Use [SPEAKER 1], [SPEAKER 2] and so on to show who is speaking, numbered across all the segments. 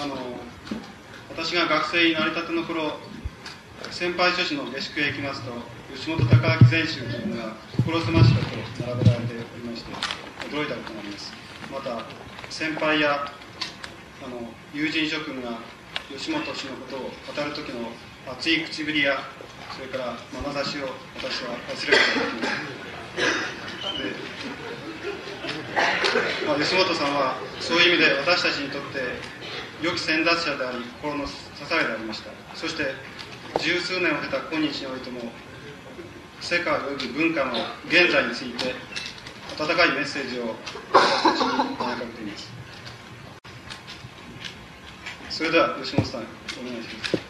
[SPEAKER 1] あの私が学生になりたての頃先輩女子の下宿へ行きますと吉本隆明全集というのが所狭しと並べられておりまして驚いたことがあります。また先輩やあの友人諸君が吉本氏のことを語る時の熱い口ぶりやそれから眼差しを私は忘れることがでま、あ、吉本さんはそういう意味で私たちにとって良き先達者であり心の支えでありました。そして十数年を経た今日においても世界及び文化の現在について温かいメッセージを私たちに投げかけています。それでは吉本さんお願いします。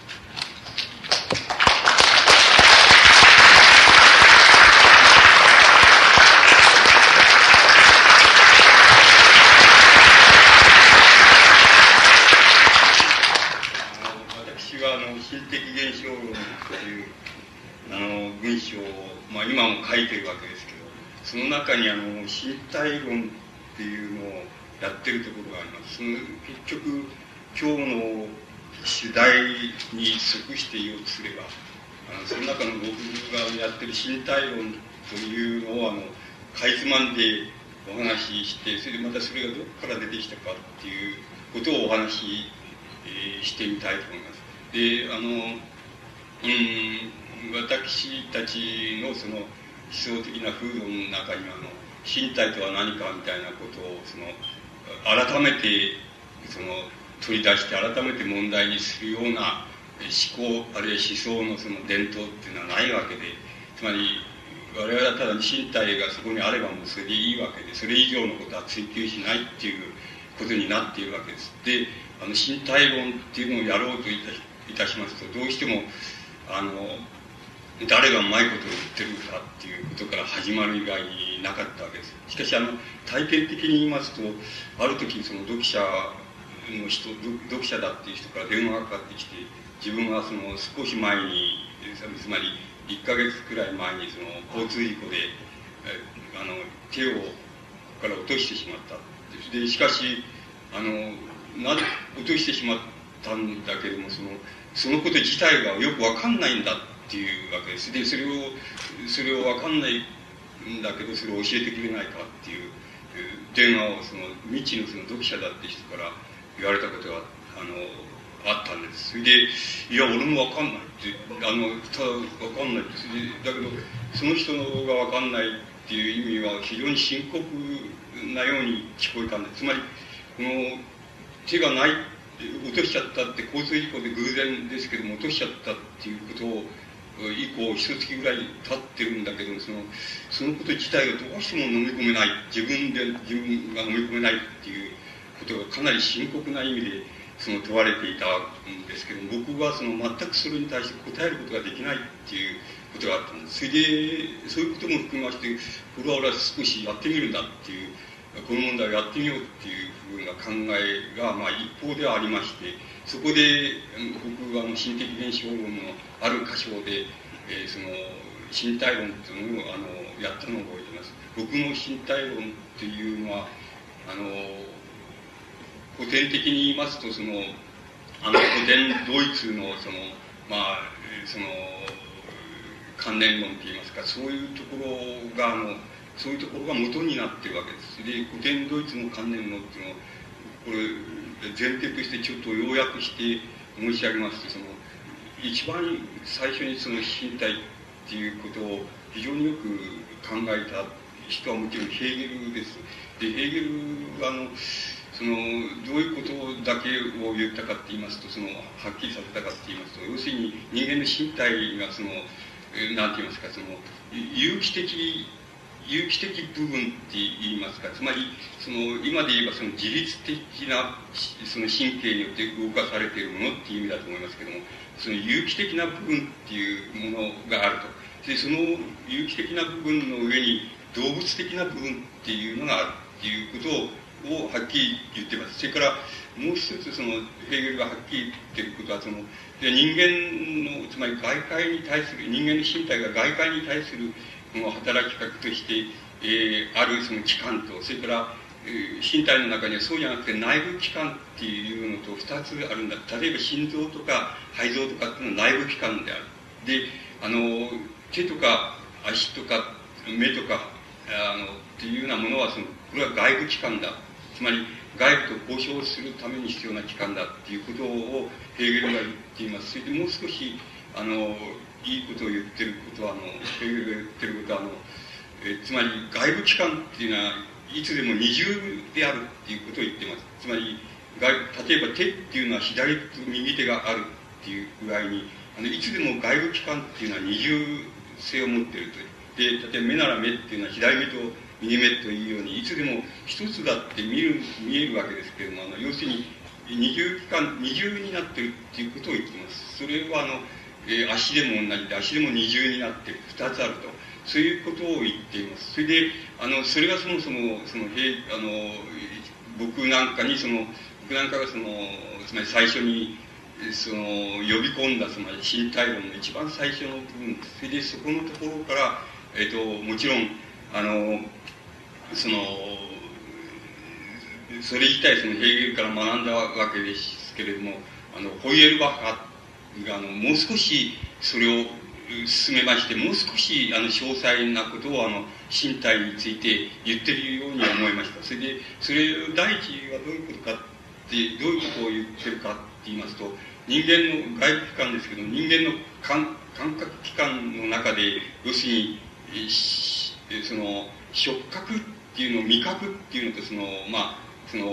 [SPEAKER 2] まあ今も書いてるわけですけどその中にあの身体論っていうのをやってるところがあります結局今日の主題に即して言おうとすればあのその中の僕がやってる身体論というのをあのかいつまんでお話ししてそれでまたそれがどこから出てきたかっていうことをお話し、えー、してみたいと思います。であのうん私たちのその思想的な風土の中にはあの身体とは何かみたいなことをその改めてその取り出して改めて問題にするような思考あるいは思想のその伝統っていうのはないわけでつまり我々はただ身体がそこにあればもうそれでいいわけでそれ以上のことは追求しないっていうことになっているわけです。であの身体論っていうのをやろうといたしますとどうしてもあの誰がうまいことを言ってるかっていうことから始まる以外になかったわけですしかしあの体験的に言いますとある時その読者の人読者だっていう人から電話がかかってきて自分はその少し前につまり1か月くらい前にその交通事故であの手をここから落としてしまった。でしかしあのな落としてしまったんだけどもそのそのこと自体がよく分かんないんだってていうわけです。でそれをそれを分かんないんだけどそれを教えてくれないかっていう電話をその未知のその読者だって人から言われたことがあのあったんです。それで「いや俺も分かんない」ってあのただ分かんないって。だけどその人が分かんないっていう意味は非常に深刻なように聞こえたんですつまりこの手がない落としちゃったって交通事故で偶然ですけども落としちゃったっていうことを以降一月ぐらい経ってるん。だけどそのそのこと自体がどうしても飲み込めない自分で自分が飲み込めないっていうことがかなり深刻な意味でその問われていたん。ですけど僕はその全くそれに対して答えることができないっていうことがあったん。ですそれでそういうことも含めましてこれは俺は少しやってみるん。だっていうこの問題をやってみようっていうふうな考えが、まあ、一方ではありましてそこで僕はあの心的現象論のある箇所で、えー、その身体論というのをあのやったのを覚えています。僕の身体論っていうのはあの古典的に言いますとそのあの古典ドイツのそのまあその関連論といいますかそういうところがあのそういうところが元になってるわけですで古典ドイツの関連論っていうのはこれ前提としてちょっと要約して申し上げますとその一番最初にその身体っていうことを非常によく考えた人はもちろんヘーゲルです。でヘーゲルはあのそのどういうことだけを言ったかって言いますとそのはっきりさせたかって言いますと要するに人間の身体がその何て言いますかその有機的有機的部分って言いますかつまりその今で言えばその自律的なその神経によって動かされているものっていう意味だと思いますけどもその有機的な部分っていうものがあるとでその有機的な部分の上に動物的な部分っていうのがあるっていうことををはっきり言ってます。それから、もう一つその、ヘーゲルがはっきり言ってることは、その、で人間の、つまり外界に対する、人間の身体が外界に対する、の働きかけとして、えー、あるその器官と、それから、えー、身体の中にはそうじゃなくて内部器官っていうのと二つあるんだ。例えば心臓とか肺臓とかっていうのは内部器官である。で、あの、手とか足とか目とか、あの、っていうようなものは、その、これは外部器官だ。つまり、外部と交渉するために必要な器官だっていうことをヘーゲルが言っています。それでもう少し、あの、いいことを言ってることは、あの、ヘーゲルが言ってることは、あの、えつまり外部機関っていうのはいつでも二重であるっていうことを言ってます。つまり外例えば手っていうのは左と右手があるっていう具合にあのいつでも外部機関っていうのは二重性を持っているとで例えば目なら目っていうのは左目と右目というようにいつでも一つだって見る見えるわけですけれどもあの要するに二重機関二重になってるっていうことを言ってます。それはあの、えー、足でも同じで足でも二重になって二つあると。そういうことを言っています。それで、あの、それがそもそも、その、あの、僕なんかに、その、僕なんかがその、つまり最初に、その、呼び込んだ、つまり身体論の一番最初の部分、それでそこのところから、えっ、と、もちろん、あの、その、それ自体そのヘーゲルから学んだわけですけれども、あの、ホイエルバッハ、あの、もう少しそれを進めまして、もう少しあの詳細なことをあの身体について言ってるように思いました。それで、それ第一はどういうことかって、どういうことを言ってるかって言いますと、人間の外部器官ですけど、人間の感感覚器官の中で、要するに、その、触覚っていうの、味覚っていうのと、その、まあ、その、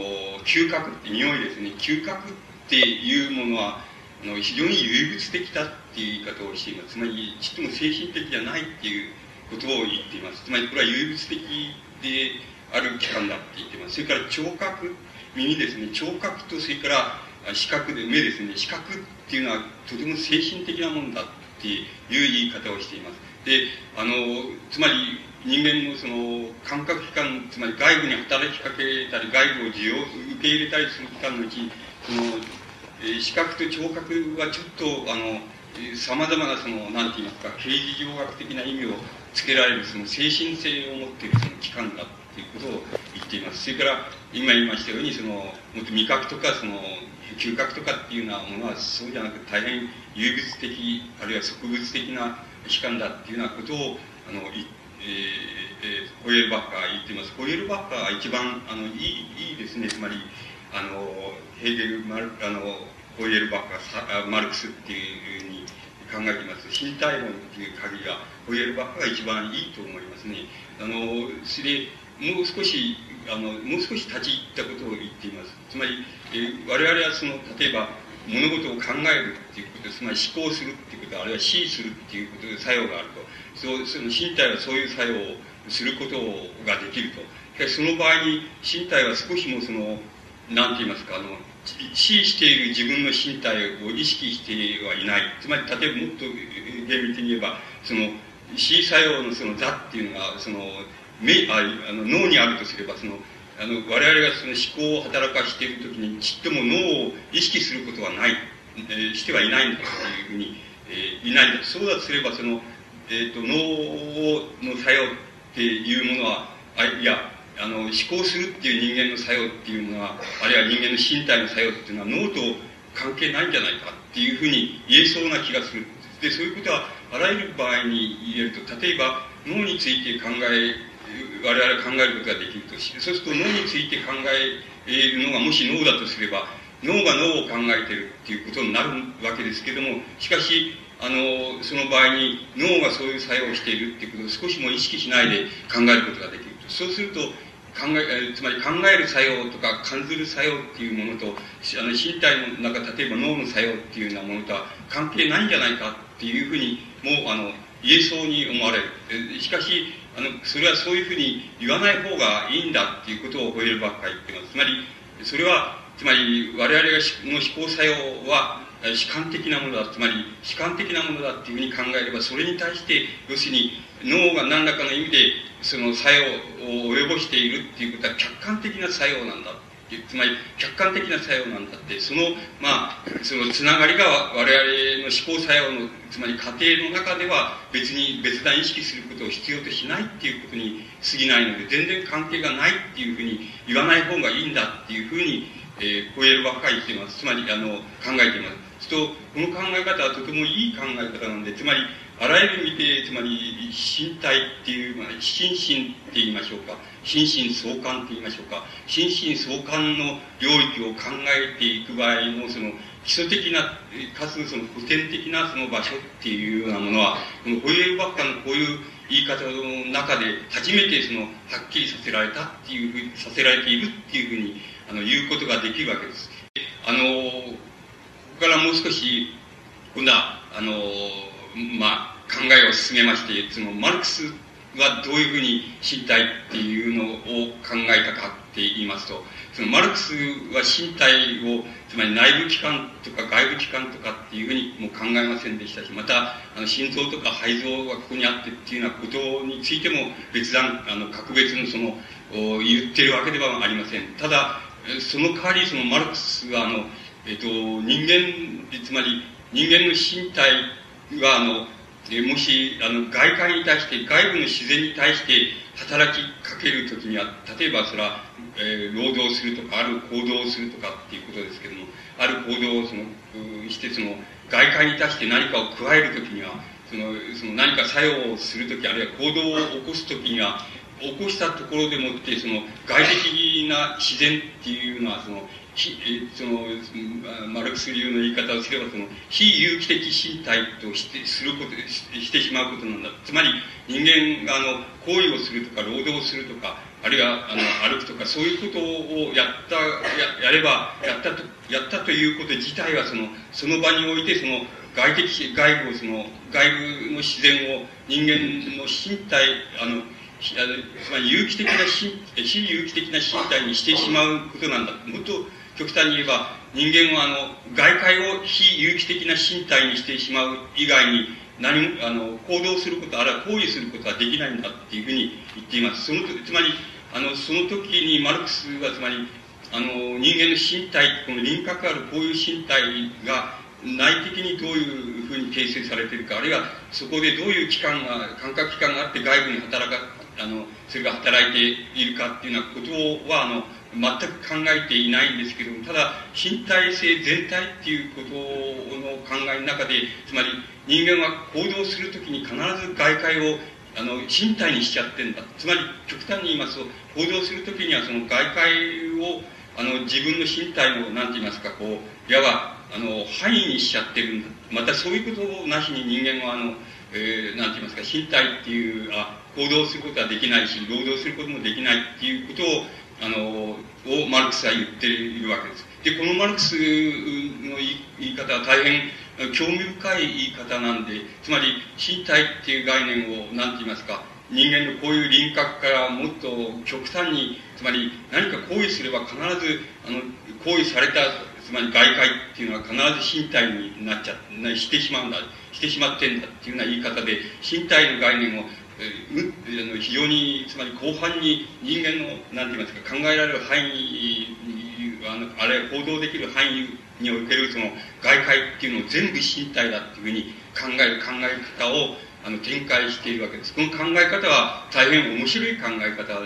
[SPEAKER 2] 嗅覚って匂いですね。嗅覚っていうものは、の非常に唯物的だっていう言い方をしています。つまり、ちっとも精神的じゃないっていうことを言っています。つまり、これは唯物的である器官だって言っています。それから聴覚、耳ですね。聴覚と、それから視覚で、目ですね。視覚っていうのはとても精神的なものだっていう言い方をしています。で、あの、つまり、人間のその感覚器官、つまり外部に働きかけたり、外部を受容、受け入れたりする器官のうち、その、視覚と聴覚はちょっと、あの、さまざまなその、なんて言いますか、刑事情学的な意味をつけられるその精神性を持っているその機関だっていうことを言っています。それから、今言いましたように、その、もっと味覚とか、その、嗅覚とかっていうようなものはそうじゃなくて大変有物的、あるいは植物的な機関だっていうようなことを、あの、えー、えー、ホイエルバッカー言っています。ホイエルバッカーは一番、あの、いい、いいですね。つまり、あの、ヘーゲル、マルあの、ホイエルバッカ、マルクスっていうふうに考えています。身体論っていう鍵が、ホイエルバッカが一番いいと思いますね。あの、それで、もう少し、あの、もう少し立ち入ったことを言っています。つまり、え我々はその、例えば、物事を考えるっていうこと、つまり思考するっていうこと、あるいは思意するっていうことで作用があると。そうその身体はそういう作用をすることができると。その場合に身体は少しもそのなんて言いますか、あの、死している自分の身体を意識してはいない。つまり、例えばもっと厳密に言えば、その、死作用のその座っていうのが、その、目、ああの脳にあるとすれば、その、あの、我々がその思考を働かしているときに、ちっとも脳を意識することはない、えー、してはいないんだというふうに、えー、いないんだ。そうだとすれば、その、えっ、ー、と、脳の作用っていうものは、あいや、あの、思考するっていう人間の作用っていうのは、あるいは人間の身体の作用っていうのは脳と関係ないんじゃないかっていうふうに言えそうな気がする。で、そういうことはあらゆる場合に言えると、例えば脳について考え、我々は考えることができるとし、そうすると脳について考えるのがもし脳だとすれば、脳が脳を考えてるっていうことになるわけですけども、しかし、あの、その場合に脳がそういう作用をしているっていうことを少しも意識しないで考えることができると。そうすると、考え、つまり考える作用とか感じる作用っていうものと、あの身体の中、例えば脳の作用っていうようなものとは関係ないんじゃないかっていうふうに、もう、あの、言えそうに思われる。しかし、あの、それはそういうふうに言わない方がいいんだっていうことをホイエルバッカー言ってます。つまり、それは、つまり、我々がの思考作用は、主観的なものだ、つまり主観的なものだっていうふうに考えれば、それに対して、要するに脳が何らかの意味で、その作用を及ぼしているっていうことは客観的な作用なんだつまり客観的な作用なんだってそのまあそのつながりが我々の思考作用のつまり過程の中では別に別段意識することを必要としないっていうことに過ぎないので全然関係がないっていうふうに言わない方がいいんだっていうふうに、えー、超えるばっかり言っています。つまりあの考えています。とこの考え方はとてもいい考え方なんでつまりあらゆる意味でつまり身体っていう、まあ、心身って言いましょうか心身相関って言いましょうか心身相関の領域を考えていく場合のその基礎的なかつその古典的なその場所っていうようなものはこのホイエルバッカのこういう言い方の中で初めてそのはっきりさせられたっていうふうにさせられているっていうふうにあの言うことができるわけです。あのここからもう少し今度はあのまあ考えを進めましてそのマルクスはどういうふうに身体っていうのを考えたかって言いますと、そのマルクスは身体を、つまり内部機関とか外部機関とかっていうふうにも考えませんでしたし、また、あの心臓とか肺臓がここにあってっていうようなことについても別段、あの、格別のその、言ってるわけではありません。ただ、その代わりそのマルクスは、あの、えっと、人間、つまり人間の身体が、あの、もしあの外界に対して外部の自然に対して働きかけるときには例えばそれは、えー、労働するとかある行動をするとかっていうことですけどもある行動をそのしてその外界に対して何かを加えるときにはそのその何か作用をするときあるいは行動を起こすときには起こしたところでもってその外的な自然っていうのはそのそのマルクス流の言い方をすればその非有機的身体としてすることしてしまうことなんだ。つまり人間があの行為をするとか労働をするとかあるいはあの歩くとかそういうことをやったややればやったとやったということ自体はそのその場においてその外的外部をその外部の自然を人間の身体あのつまり有機的な非有機的な身体にしてしまうことなんだ。もっと極端に言えば人間はあの外界を非有機的な身体にしてしまう以外に何もあの行動することあるいは行為することはできないんだっていうふうに言っています。そのつまりあのその時にマルクスはつまりあの人間の身体この輪郭あるこういう身体が内的にどういうふうに形成されているかあるいはそこでどういう器官が感覚器官があって外部に働かあのそれが働いているかっていうようなことはあの全く考えていないんですけどもただ身体性全体っていうことの考えの中でつまり人間は行動するときに必ず外界をあの身体にしちゃってんだ。つまり極端に言いますと行動するときにはその外界をあの自分の身体の何て言いますかこういわばあの範囲にしちゃってるんだ。またそういうことなしに人間はあの、えー、なんて言いますか身体っていうあ行動することはできないし労働することもできないっていうことをあのをマルクスは言っているわけです。で、このマルクスの言い方は大変興味深い言い方なんで、つまり身体っていう概念を何て言いますか、人間のこういう輪郭からもっと極端に、つまり何か行為すれば必ず、あの、行為された、つまり外界っていうのは必ず身体になっちゃって、してしまうんだ、してしまってんだっていうような言い方で、身体の概念を非常につまり広範に人間の何て言いますか考えられる範囲あのあれ行動できる範囲におけるその外界っていうのを全部身体だっていうふうに考える考え方をあの展開しているわけです。この考え方は大変面白い考え方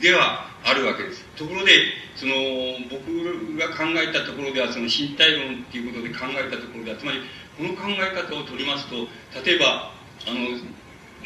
[SPEAKER 2] ではあるわけです。ところで、その僕が考えたところでは、その身体論っていうことで考えたところでは、つまりこの考え方を取りますと、例えば、あの、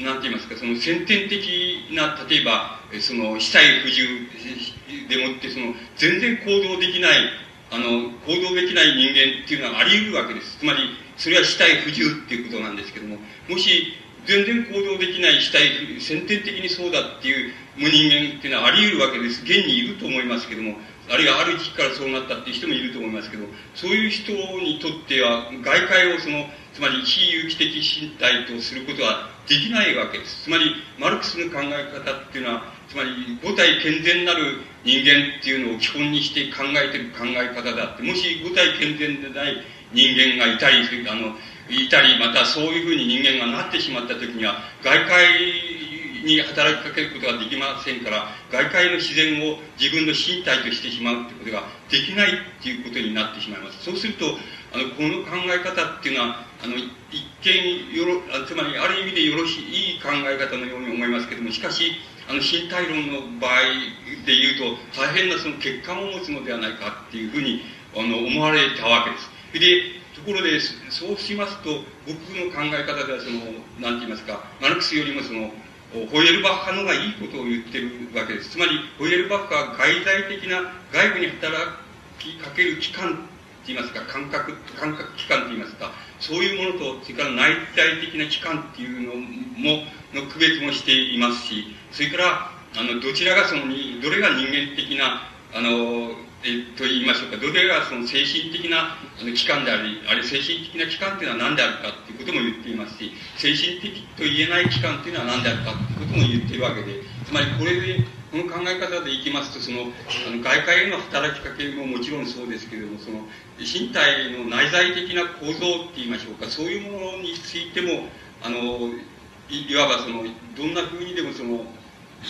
[SPEAKER 2] なんて言いますか、その先天的な、例えば、その死体不自由でもって、その全然行動できない、あの、行動できない人間っていうのはあり得るわけです。つまり、それは死体不自由っていうことなんですけども、もし、全然行動できない死体、先天的にそうだっていう無人間っていうのはあり得るわけです。現にいると思いますけども、あるいはある時期からそうなったっていう人もいると思いますけど、そういう人にとっては、外界をその、つまり非有機的身体とすることはできないわけです。つまり、マルクスの考え方っていうのは、つまり、五体健全なる人間っていうのを基本にして考えてる考え方であって、もし五体健全でない人間がいたり、あの、いたり、またそういうふうに人間がなってしまった時には、外界に働きかけることができませんから、外界の自然を自分の身体としてしまうってことができないっていうことになってしまいます。そうすると、あの、この考え方っていうのは、あの、一見よろ、つまりある意味でよろしい、いい考え方のように思いますけども、しかし、あの、身体論の場合で言うと、大変なその欠陥を持つのではないかっていうふうに、あの、思われたわけです。で、ところで、そうしますと、僕の考え方では、その、なんて言いますか、マルクスよりもその、ホイエルバッハのがいいことを言ってるわけです。つまり、ホイエルバッハは外在的な、外部に働きかける機関って言いますか、感覚、感覚機関って言いますか、そういうものと、それから内在的な機関っていうのも、の区別もしていますし、それから、あの、どちらがその、どれが人間的な、あの、と言いましょうか、どれがその精神的な機関であり、あれ精神的な機関というのは何であるかということも言っていますし、精神的と言えない機関というのは何であるかということも言っているわけで、つまりこれで、この考え方でいきますと、その、あの外界への働きかけももちろんそうですけれども、その、身体の内在的な構造って言いましょうか、そういうものについても、あの、いわばその、どんな風にでもその、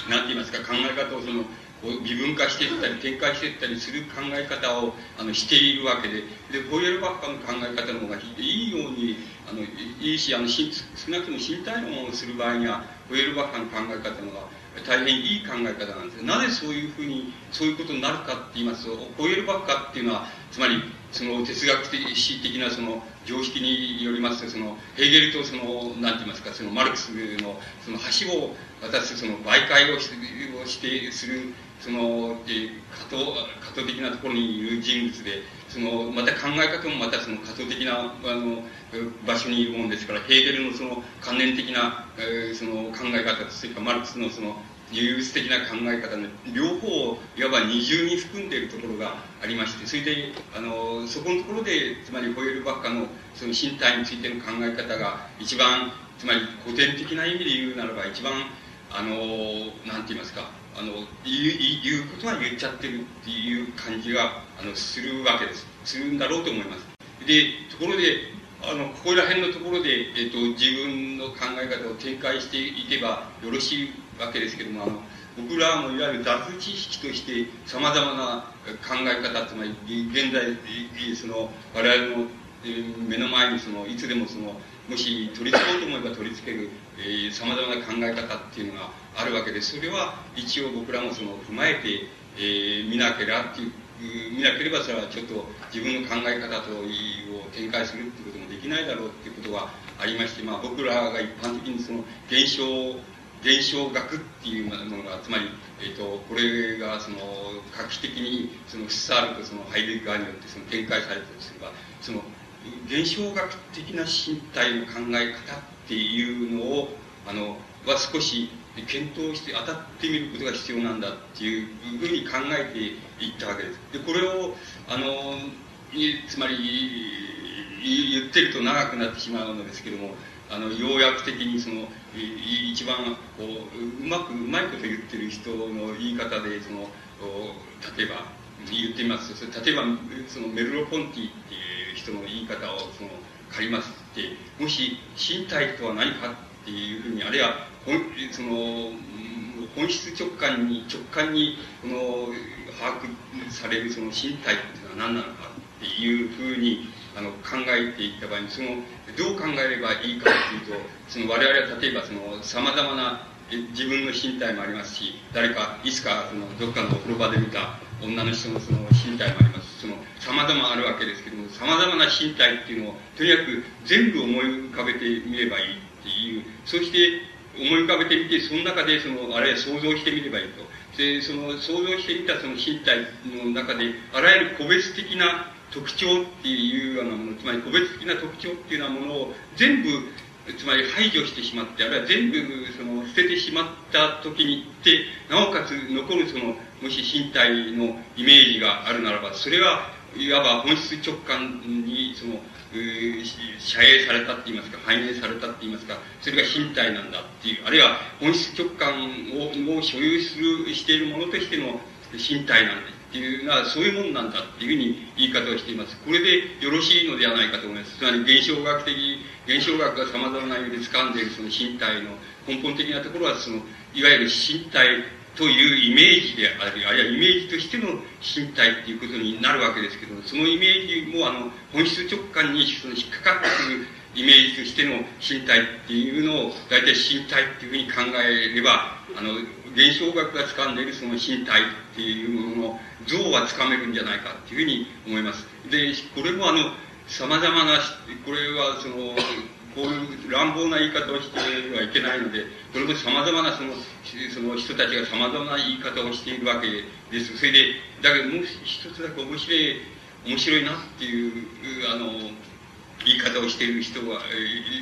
[SPEAKER 2] なんて言いますか、考え方をその、微分化していったり展開していったりする考え方をあのしているわけででホイエルバッハの考え方の方がいいようにあのいいしあの少なくとも身体論をする場合にはホイエルバッハの考え方の方が大変いい考え方なんですなぜそういうふうにそういうことになるかって言いますとホイエルバッハっていうのはつまりその哲学的的なその常識によりますとそのヘーゲルとその何て言いますかそのマルクスのその橋を渡すその媒介をしてするその、え過渡、過渡的なところにいる人物で、その、また考え方もまたその過渡的な、あの、場所にいるもんですから、ヘーゲルのその関連的な、えー、その考え方と、それかマルクスのその、優越的な考え方の両方をいわば二重に含んでいるところがありまして、それで、あの、そこのところで、つまりホイエルバッカのその身体についての考え方が一番、つまり古典的な意味で言うならば一番、あの、なんて言いますか、あの言う言うことは言っちゃってるっていう感じがあのするわけです。するんだろうと思います。でところであのここら辺のところで、えっと、自分の考え方を展開していけばよろしいわけですけどもあの僕らのいわゆる雑知識としてさまざまな考え方つまり現在その我々の目の前にそのいつでもそのもし取り付こうと思えば取り付けるさまざまな考え方っていうのがあるわけでそれは一応僕らもその踏まえて、えー、見なければっていう見なければそれはちょっと自分の考え方とを展開するっていうこともできないだろうっていうことがありまして、まあ、僕らが一般的にその現象現象学っていうものがつまり、えーと、これがその画期的にそのフッサールとそのハイデッガーによってその展開されたとすればその現象学的な身体の考え方っていうのをあのは少し検討して当たってみることが必要なんだっていうふうに考えていったわけです。でこれをあのつまり言ってると長くなってしまうのですけどもあの要約的にその一番こううまくうまいこと言ってる人の言い方でその例えば言ってみますと例えばそのメルロ・ポンティっていう人の言い方をその借りますってもし身体とは何かっていうふうにあるいはその本質直感に直感にこの把握されるその身体っていうのは何なのかっていうふうにあの考えていった場合にそのどう考えればいいかっていうとその我々は例えばさまざまな自分の身体もありますし誰かいつかそのどっかのお風呂場で見た女の人のその身体もありますその様々あるわけですけども様々な身体っていうのをとにかく全部思い浮かべてみればいいっていうそして思い浮かべてみてその中でそのあれ想像してみればいいと。でその想像してみたその身体の中であらゆる個別的な特徴っていうようなものつまり個別的な特徴っていうようなものを全部つまり排除してしまってあるいは全部その捨ててしまった時にってなおかつ残るそのもし身体のイメージがあるならばそれはいわば本質直感にその遮影されたって言いますか反映されたって言いますかそれが身体なんだっていうあるいは本質直感をを所有するしているものとしての身体なんだっていうのはそういうもんなんだっていうふうに言い方をしています。これでよろしいのではないかと思います。つまり現象学的、現象学が様々な意味で掴んでいるその身体の根本的なところはその、いわゆる身体というイメージである、あるいはイメージとしての身体っていうことになるわけですけど、そのイメージもあの、本質直感にその引っかかってくるイメージとしての身体っていうのを、大体身体っていうふうに考えれば、あの、現象学が掴んでいるその身体っていうものの像は掴めるんじゃないかっていうふうに思います。で、これもあの、様々な、これはその、こういう乱暴な言い方をしてはいけないので、これも様々なその、その人たちが様々な言い方をしているわけです。それで、だけどもう一つだけ面白い、面白いなっていう、あの、言い方をしている人は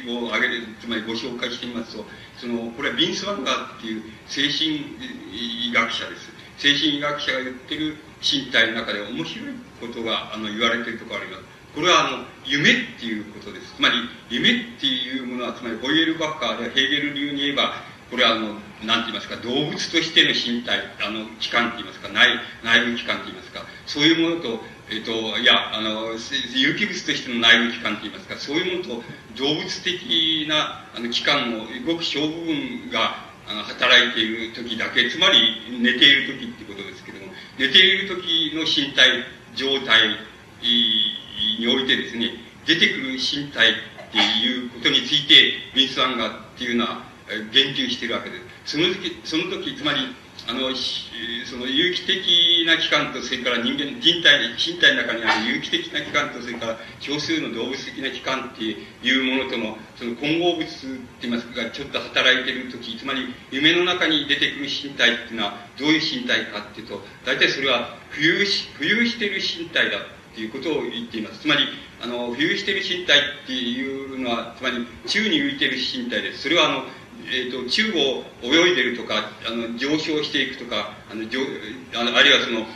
[SPEAKER 2] を挙げる、つまりご紹介してみますと、その、これはビンス・ワンガーっていう精神医学者です。精神医学者が言ってる身体の中で面白いことがあの言われているところあります。これはあの、夢っていうことです。つまり、夢っていうものは、つまりホイエルバッカーでヘーゲル流に言えば、これはあの、なんて言いますか、動物としての身体、あの、器官って言いますか、内、内部器官って言いますか、そういうものと、えっ、と、いや、あの、有機物としての内部器官って言いますか、そういうものと動物的なあの器官のごく小部分があの働いている時だけ、つまり寝ている時ってことですけども、寝ている時の身体状態においてですね、出てくる身体っていうことについて、ミンス・アンガーっていうのは言及しているわけです。その時、その時、つまり、あの、その有機的な器官と、それから人間、人体、身体の中にある有機的な器官と、それから少数の動物的な器官っていうものとの、その混合物って言いますか、ちょっと働いてるとき、つまり夢の中に出てくる身体っていうのはどういう身体かっていうと、大体それは浮遊し、浮遊している身体だっていうことを言っています。つまり、あの、浮遊している身体っていうのは、つまり宙に浮いてる身体です。それはあの、えっ、ー、と、宙を泳いでるとか、あの、上昇していくとか、あの、上あのあるいはその、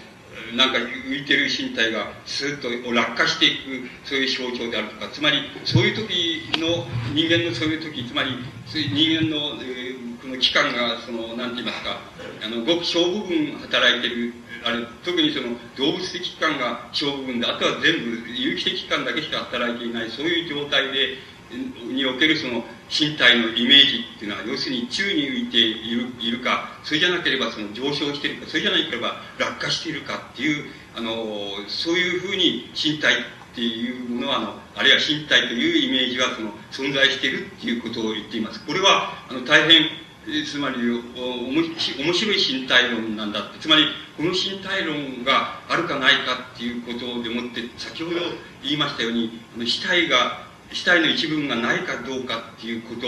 [SPEAKER 2] なんか浮いてる身体がスーッと落下していく、そういう象徴であるとか、つまり、そういう時の、人間のそういう時、つまり、人間の、えー、この器官が、その、なんて言いますか、あの、ごく小部分働いてる、あれ、特にその、動物的器官が小部分で、あとは全部、有機的器官だけしか働いていない、そういう状態で、におけるその身体のイメージっていうのは、要するに宙に浮いているいるか、それじゃなければその上昇しているか、それじゃなければ落下しているかっていう、あの、そういうふうに身体っていうものは、あの、あるいは身体というイメージはその存在しているっていうことを言っています。これは、あの、大変、つまり、面白い身体論なんだって。つまり、この身体論があるかないかっていうことでもって、先ほど言いましたように、死体が死体の一部分がないかどうかっていうこと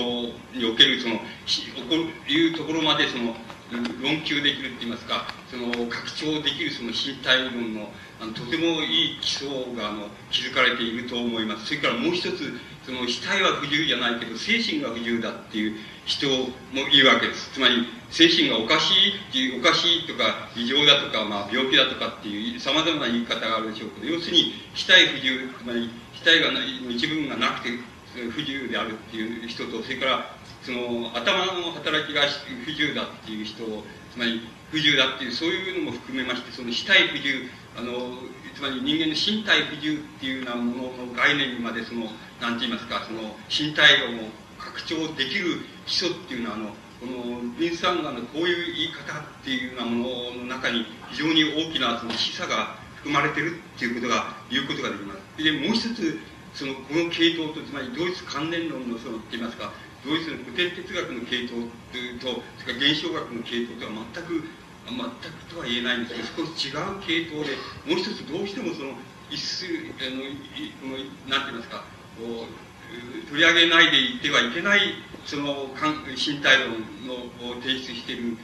[SPEAKER 2] におけるその起こるいうところまでその論求できるって言いますかその拡張できるその身体論のあのとてもいい基礎があの築かれていると思います。それからもう一つその死体は不自由じゃないけど精神が不自由だっていう人もいるわけです。つまり精神がおかしいっていうおかしいとか異常だとか、まあ、病気だとかっていうさまざまな言い方があるでしょうけど要するに死体不自由つまり体がない一部分がなくて不自由であるっていう人とそれからその頭の働きが不自由だっていう人つまり不自由だっていうそういうのも含めましてその死体不自由あのつまり人間の身体不自由っていうようなものの概念にまでその何て言いますかその身体を拡張できる基礎っていうのはあのこのビンス・アンガーのこういう言い方っていうようなものの中に非常に大きなその示唆が含まれてるっていうことが言うことができます。で、もう一つ、その、この系統と、つまりドイツ関連論のその、って言いますか、ドイツの古典哲学の系統と、それから現象学の系統とは全く、全くとは言えないんですけど、少し違う系統で、もう一つどうしてもその、一数、あの、この、なんて言いますか、こう、取り上げないでいてはいけない、その、身体論のを提出している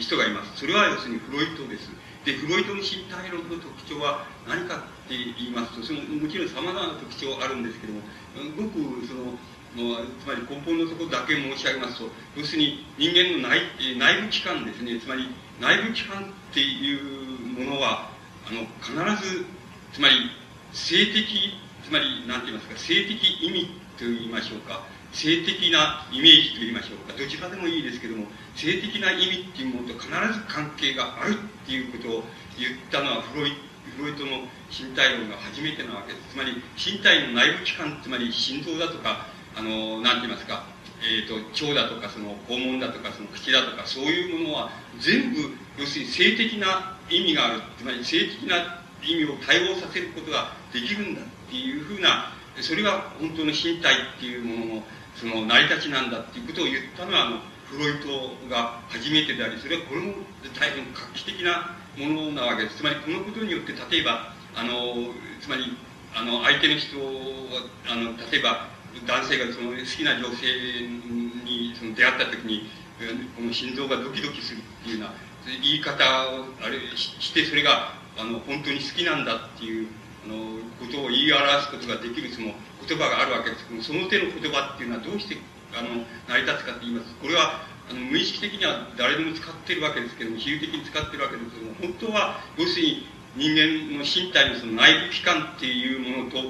[SPEAKER 2] 人がいます。それは要するにフロイトです。で、フロイトの身体論の特徴は何かって言いますと、そのもちろん様々な特徴あるんですけども、ごくその、つまり根本のところだけ申し上げますと、要するに人間の内内部器官ですね、つまり内部器官っていうものは、あの、必ず、つまり性的、つまり何て言いますか、性的意味と言いましょうか、性的なイメージと言いましょうか。どちらでもいいですけども性的な意味っていうものと必ず関係があるっていうことを言ったのはフロイフロイトの身体論が初めてなわけです。つまり身体の内部器官つまり心臓だとかあの何て言いますかえーと、腸だとかその肛門だとかその口だとかそういうものは全部要するに性的な意味がある。つまり性的な意味を対応させることができるんだっていうふうなそれが本当の身体っていうもののその成り立ちなんだっていうことを言ったのはあのフロイトが初めてでありそれはこれも大変画期的なものなわけです。つまりこのことによって例えばあのつまりあの相手の人はあの例えば男性がその好きな女性にその出会った時にこの心臓がドキドキするっていうような言い方をあれしてそれがあの本当に好きなんだっていうあのことを言い表すことができるその言葉があるわけですけどその手の言葉っていうのはどうしてあの成り立つかと言いますこれはあの無意識的には誰でも使ってるわけですけども比喩的に使ってるわけですけども本当は要するに人間の身体のその内部器官っていうものと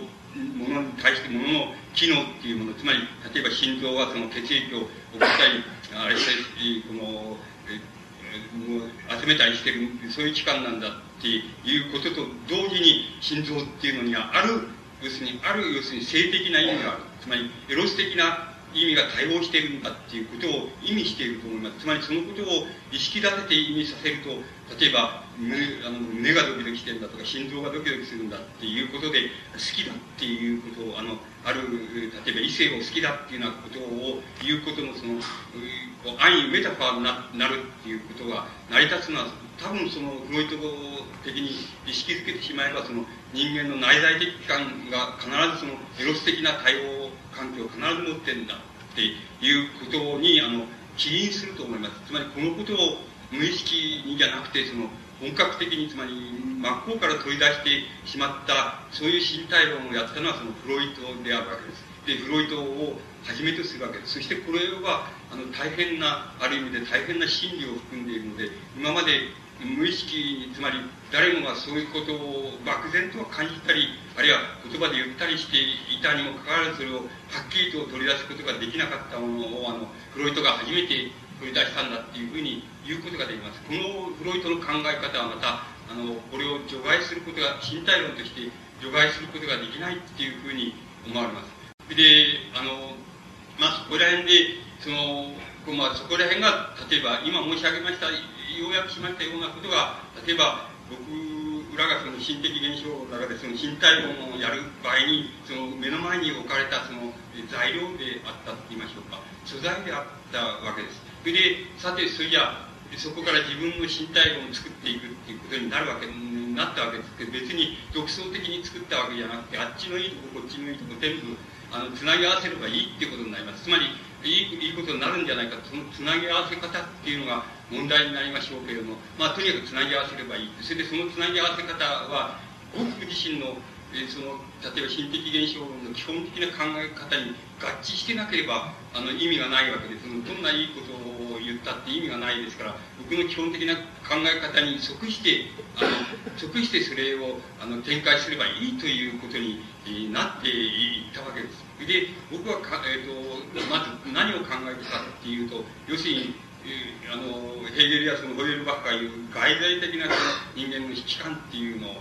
[SPEAKER 2] ものに対してものの機能っていうものつまり例えば心臓はその血液を送ったりあれしたりこのもう集めたりしてるそういう器官なんだっていうことと同時に心臓っていうのにはある要するにある要するに性的な意味がある。つまりエロス的な意味が対応しているんだっていうことを意味していると思います。つまりそのことを意識立てて意味させると例えば胸あの胸がドキドキしてるんだとか心臓がドキドキするんだっていうことで好きだっていうことをあのある例えば異性を好きだっていうようなことを言うことのその安易メタファーになるっていうことが成り立つのは多分そのフロイト的に意識づけてしまえばその人間の内在的感が必ずそのエロス的な対応環境を必ず持ってるんだっていうことにあの起因すると思います。つまりこのことを無意識にじゃなくてその本格的につまり真っ向から取り出してしまったそういう身体論をやったのはそのフロイトであるわけです。でフロイトをはじめとするわけです。そしてこれはあの大変なある意味で大変な真理を含んでいるので今まで無意識につまり誰もがそういうことを漠然とは感じたりあるいは言葉で言ったりしていたにもかかわらずそれをはっきりと取り出すことができなかったものをあのフロイトが初めて取り出したんだっていうふうに言うことができますこのフロイトの考え方はまたあのこれを除外することが身体論として除外することができないっていうふうに思われます。であのまあそこら辺でそのまあ、そこら辺が例えば今申し上げました要約しましたようなことが例えば僕らがその心的現象の中でその身体論をやる場合にその目の前に置かれたその材料であったと言いましょうか。素材であったわけです。それでさてそれじゃそこから自分の身体論を作っていくっていうことになるわけになったわけですけど別に独創的に作ったわけじゃなくてあっちのいいとここっちのいいとこ全部あのつなぎ合わせればいいっていうことになります。つまりいいいいことになるんじゃないかそのつなぎ合わせ方っていうのが問題になりましょうけれども、まあ、とにかくつなぎ合わせればいいそれでそのつなぎ合わせ方は僕自身のえその例えば心的現象論の基本的な考え方に合致してなければあの意味がないわけですどんないいことを言ったって意味がないですから僕の基本的な考え方に即してあの即してそれをあの展開すればいいということになっていったわけです。で僕はか、えーと、まず何を考えてたっていうと要するにあのヘーゲルやそのホイエルバッカが言う外在的なその人間の危機感っていうのを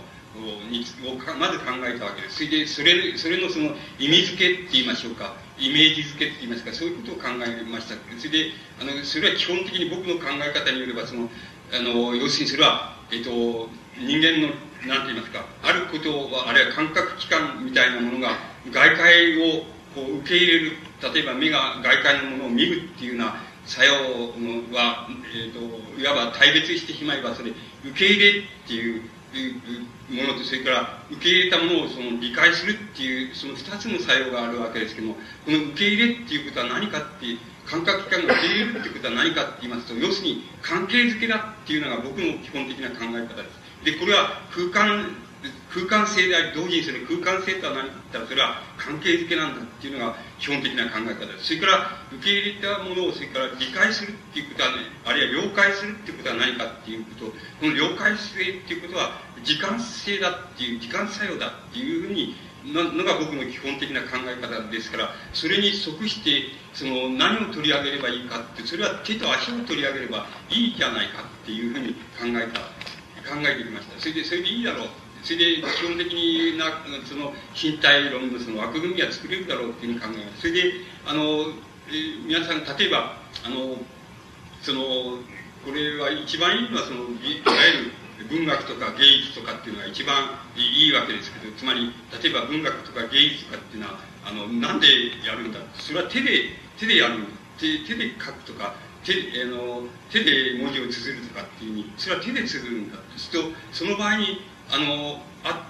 [SPEAKER 2] にをまず考えたわけです。それでそれそれのその意味付けって言いましょうか。イメージ付けって言いますか。そういうことを考えました。それであのそれは基本的に僕の考え方によればそのあの要するにそれは、えっと、人間の何て言いますか。あることはあるいは感覚器官みたいなものが外界をこう受け入れる。例えば目が外界のものを見るっていうような作用は、えーと、いわば大別してしまえばそれ受け入れっていうものとそれから受け入れたものをその理解するっていうその2つの作用があるわけですけどもこの受け入れっていうことは何かっていう感覚器官が受け入れるっていうことは何かって言いますと要するに関係づけだっていうのが僕の基本的な考え方です。でこれは空間空間性であり同時にそれ空間性とは何かったらそれは関係づけなんだっていうのが基本的な考え方ですそれから受け入れたものをそれから理解するっていうことはねあるいは了解するっていうことは何かっていうことこの了解性っていうことは時間性だっていう時間作用だっていうふうにのが僕の基本的な考え方ですから、それに即して、その何を取り上げればいいかって、それは手と足を取り上げればいいじゃないかっていうふうに考えた、考えてきました。それで、それでいいだろう。それで基本的になその身体論のその枠組みは作れるだろうっていうふうに考えます。それで、あの、え皆さん、例えば、あの、その、これは一番いいのはその、いわゆる文学とか芸術とかっていうのが一番いいわけですけど、つまり、例えば文学とか芸術とかっていうのは、あの、なんでやるんだ？それは手で、手でやる。手手で書くとか、手あの手で文字を綴るとかっていうふうに、それは手で綴るんだ。すると、その場合に、あの、あ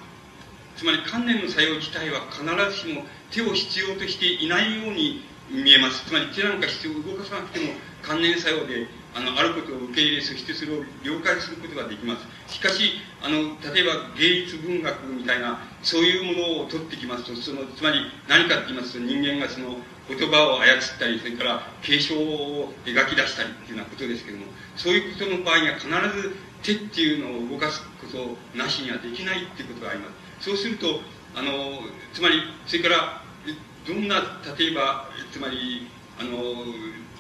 [SPEAKER 2] つまり観念の作用自体は必ずしも手を必要としていないように見えます。つまり手なんか必要を動かさなくても観念作用であの、あることを受け入れ、そしてそれを了解することができます。しかし、あの、例えば芸術文学みたいな、そういうものを取ってきますと、その、つまり何かって言いますと、人間がその、言葉を操ったり、それから継承を描き出したりっていうようなことですけども、そういうことの場合には必ず手っていうのを動かすことなしにはできないっていうことがあります。そうすると、あの、つまり、それから、どんな、例えば、つまり、あの、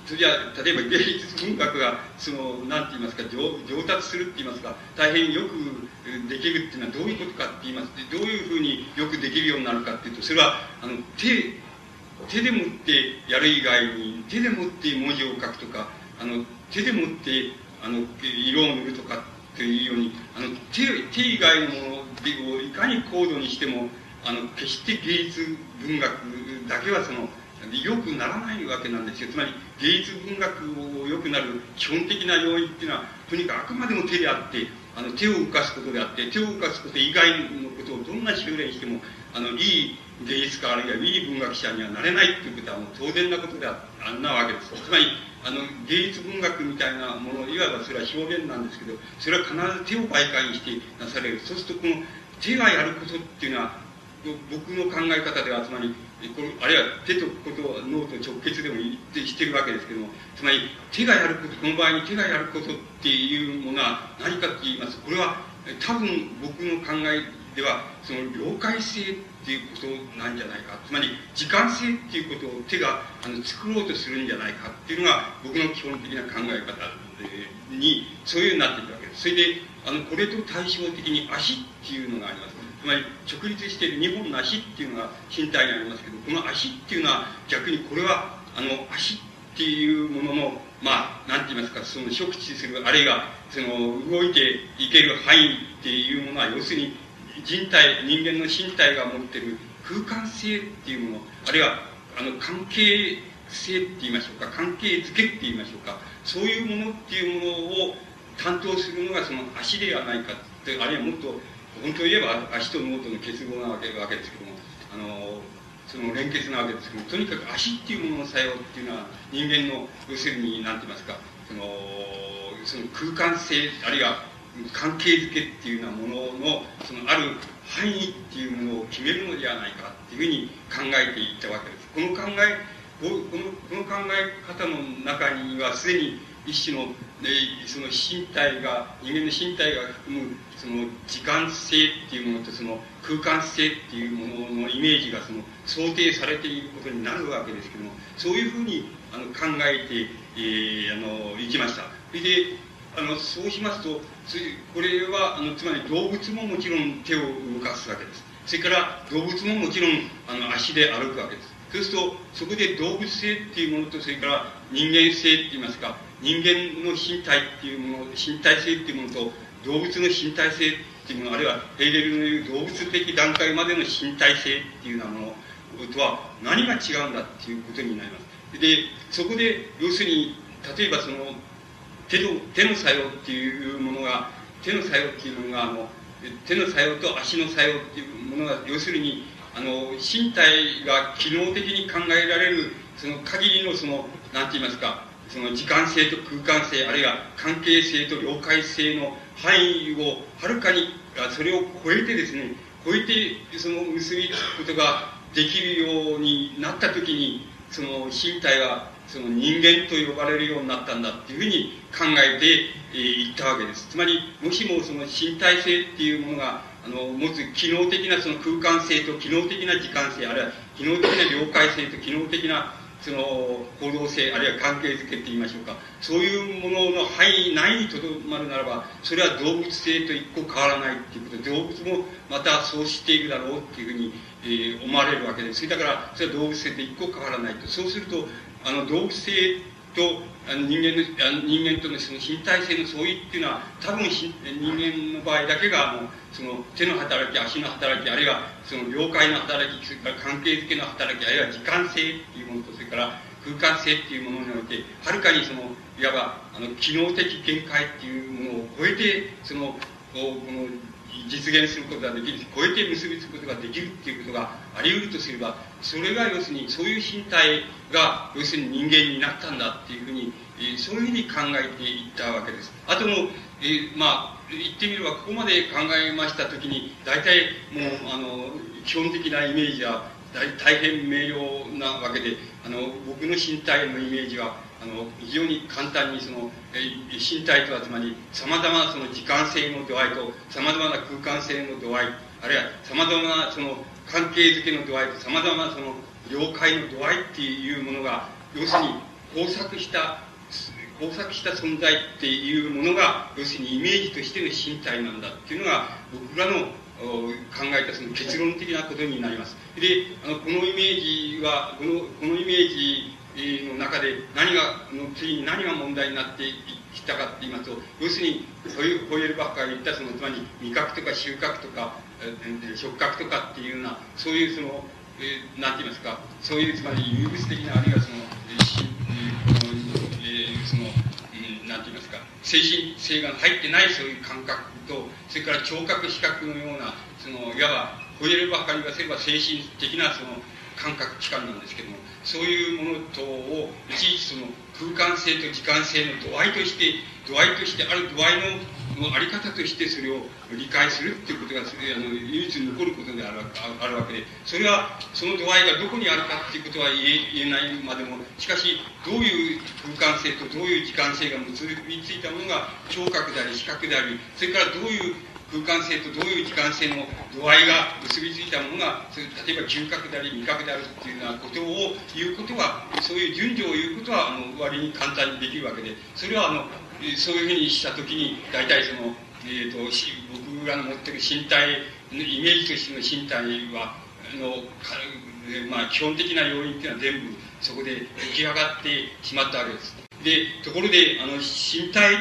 [SPEAKER 2] それじゃ例えば芸術文学がその何て言いますか上上達するって言いますか大変よくできるっていうのはどういうことかって言いますどういうふうによくできるようになるかっていうとそれはあの手手で持ってやる以外に手で持って文字を書くとかあの手で持ってあの色を塗るとかっていうようにあの手手以外のものをいかに高度にしてもあの決して芸術文学だけはその良くならないわけなんですよ。つまり芸術文学を良くなる基本的な要因っていうのは、とにかくあくまでも手であって、あの手を動かすことであって、手を動かすこと以外のことをどんな修練しても、あの、いい芸術家あるいはいい文学者にはなれないっていうことはもう当然なことであってあんなわけです。つまり、あの、芸術文学みたいなもの、いわばそれは表現なんですけど、それは必ず手を媒介にしてなされる。そうすると、この手がやることっていうのは、僕の考え方では、つまり、このあるいは手とこと脳と直結でも言ってしてるわけですけどもつまり手がやることこの場合に手がやることっていうものは何かと言いますこれは多分僕の考えではその了解性っていうことなんじゃないか。つまり時間性っていうことを手があの作ろうとするんじゃないかっていうのが僕の基本的な考え方にそういうふうになっていくわけです。それであのこれと対照的に足っていうのがあります。つまり直立している2本の足っていうのが身体にありますけどこの足っていうのは逆にこれはあの足っていうもののまあ何て言いますかその触知するあるいはその動いていける範囲っていうものは要するに人体人間の身体が持ってる空間性っていうものあるいはあの関係性って言いましょうか関係づけって言いましょうかそういうものっていうものを担当するのがその足ではないかってあるいはもっと本当を言えば足と脳との結合なわけわけですけどもあのその連結なわけですけどもとにかく足っていうものの作用っていうのは人間の要するに何て言いますかそのその空間性あるいは関係づけっていうようなもののそのある範囲っていうものを決めるのではないかっていうふうに考えていったわけです。この考えこのこの考え方の中にはすでに一種のでその身体が人間の身体が含むその時間性っていうものとその空間性っていうもののイメージがその想定されていることになるわけですけどもそういうふうにあの考えて、えー、あのいきましたそれであのそうしますとつこれはあのつまり動物ももちろん手を動かすわけです。それから動物ももちろんあの足で歩くわけです。そうするとそこで動物性っていうものとそれから人間性って言いますか人間の身体っていうもの身体性っていうものと動物の身体性っていうものあるいはヘーゲルの言う動物的段階までの身体性っていうようなものとは何が違うんだっていうことになります。でそこで要するに例えばその手の手の作用っていうものが手の作用っていうのがあの手の作用と足の作用っていうものが要するにあの身体が機能的に考えられるその限りのその何て言いますかその時間性と空間性あるいは関係性と了解性の範囲をはるかにそれを超えてですね超えてその結びつくことができるようになった時にその身体はその人間と呼ばれるようになったんだっていうふうに考えてい、えー、ったわけです。つまりもしもその身体性っていうものがあの持つ機能的なその空間性と機能的な時間性あるいは機能的な了解性と機能的なその行動性あるいは関係づけって言いましょうか。そういうものの範囲内にとどまるならばそれは動物性と一個変わらないっていうこと。で動物もまたそうしているだろうっていうふうに、えー、思われるわけです。だからそれは動物性と一個変わらないと。そうするとあの動物性とあの人間のあの人間とのその身体性の相違っていうのは多分人間の場合だけがあのその手の働き足の働きあるいはその了解の働きそれから関係づけの働きあるいは時間性っていうものとそれから空間性っていうものにおいてはるかにそのいわばあの機能的限界っていうものを超えてそのこの実現することができる超えて結びつくことができるっていうことがあり得るとすればそれが要するにそういう身体が要するに人間になったんだっていうふうに、えー、そういうふうに考えていったわけです。あとも、えー、まあ言ってみればここまで考えました時に大体もうあの基本的なイメージは大変明瞭なわけであの僕の身体のイメージはあの非常に簡単にその身体とはつまりさまざまなその時間性の度合いとさまざまな空間性の度合いあるいはさまざまなその関係づけの度合いとさまざまなその了解の度合いっていうものが要するに交錯した交錯した存在っていうものが要するにイメージとしての身体なんだっていうのが僕らの考えたその結論的なことになります。で、あのこのイメージは、このこのイメージの中で何がの次に何が問題になってきたかって言いますと要するにそういうホイエルバッカが言ったそのつまり味覚とか収穫とか、触覚とかっていうようなそういうその、えー、なんて言いますかそういうつまり有物的なあるいはその、えー、その、えー、なんて言いますか精神性が入ってないそういう感覚とそれから聴覚視覚のようなそのいわばホイエルバッカーに言わせれば精神的なその感覚器官なんですけどもそういうものとをいちいちその空間性と時間性の度合いとして度合いとしてある度合いののあり方としてそれを理解するっていうことがあの唯一残ることであるあるわけでそれはその度合いがどこにあるかっていうことは言え言えないまでもしかしどういう空間性とどういう時間性が結びついたものが聴覚であり視覚でありそれからどういう空間性とどういう時間性の度合いが結びついたものが例えば嗅覚であり味覚であるっていうようなことを言うことはそういう順序を言うことはあの割に簡単にできるわけでそれはあのそういうふうにした時に大体その、えーと、僕らの持ってる身体イメージとしての身体はあのまあ、基本的な要因っていうのは全部そこで出来上がってしまったわけです。でところであの身体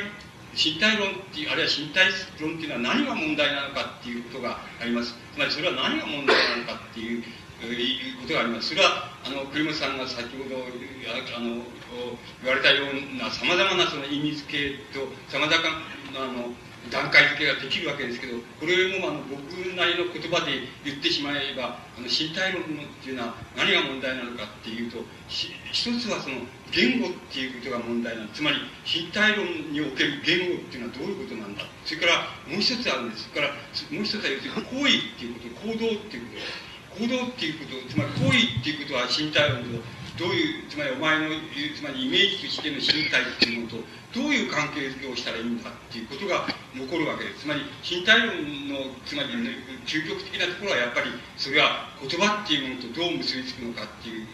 [SPEAKER 2] 身体論っていうあるいは身体論っていうのは何が問題なのかっていうことがあります。つまりそれは何が問題なのかっていういうことがあります。それはあの栗本さんが先ほどあの言われたようなさまざまなその意味付けとさまざまなあの段階付けができるわけですけどこれもあの僕なりの言葉で言ってしまえばあの身体論っていうのは何が問題なのかっていうと一つはその言語っていうことが問題なのつまり身体論における言語っていうのはどういうことなんだ。それからもう一つあるんです。それからもう一つは要するに行為っていうこと行動っていうこと。行動っていうことつまり行為っていうことは身体論とどういうつまりお前のつまりイメージとしての身体っていうものとどういう関係づけをしたらいいんだっていうことが残るわけです。つまり身体論のつまり、ね、究極的なところはやっぱりそれは言葉っていうものとどう結びつくのかっていう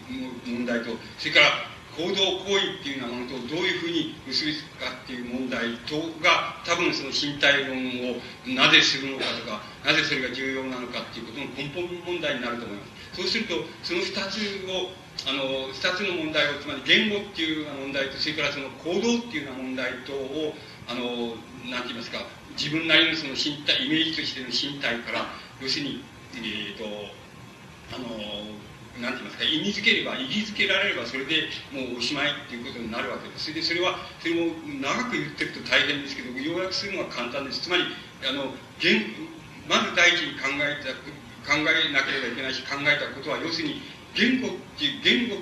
[SPEAKER 2] 問題とそれから行動行為っていうようなものとどういうふうに結びつくかっていう問題とが多分その身体論をなぜするのかとかなぜそれが重要なのかっていうことの根本問題になると思いますそうするとその2つをあの2つの問題をつまり言語っていう問題とそれからその行動っていうような問題とをあのなんて言いますか自分なりのその身体イメージとしての身体から要するにえっ、ー、とあのなんて言いますか意味づければ意義づけられればそれでもうおしまいっていうことになるわけです。それでそれはそれも長く言ってると大変ですけど要約するのは簡単です。つまりあのまず第一に考えた考えなければいけないし考えたことは要するに言語っていう言語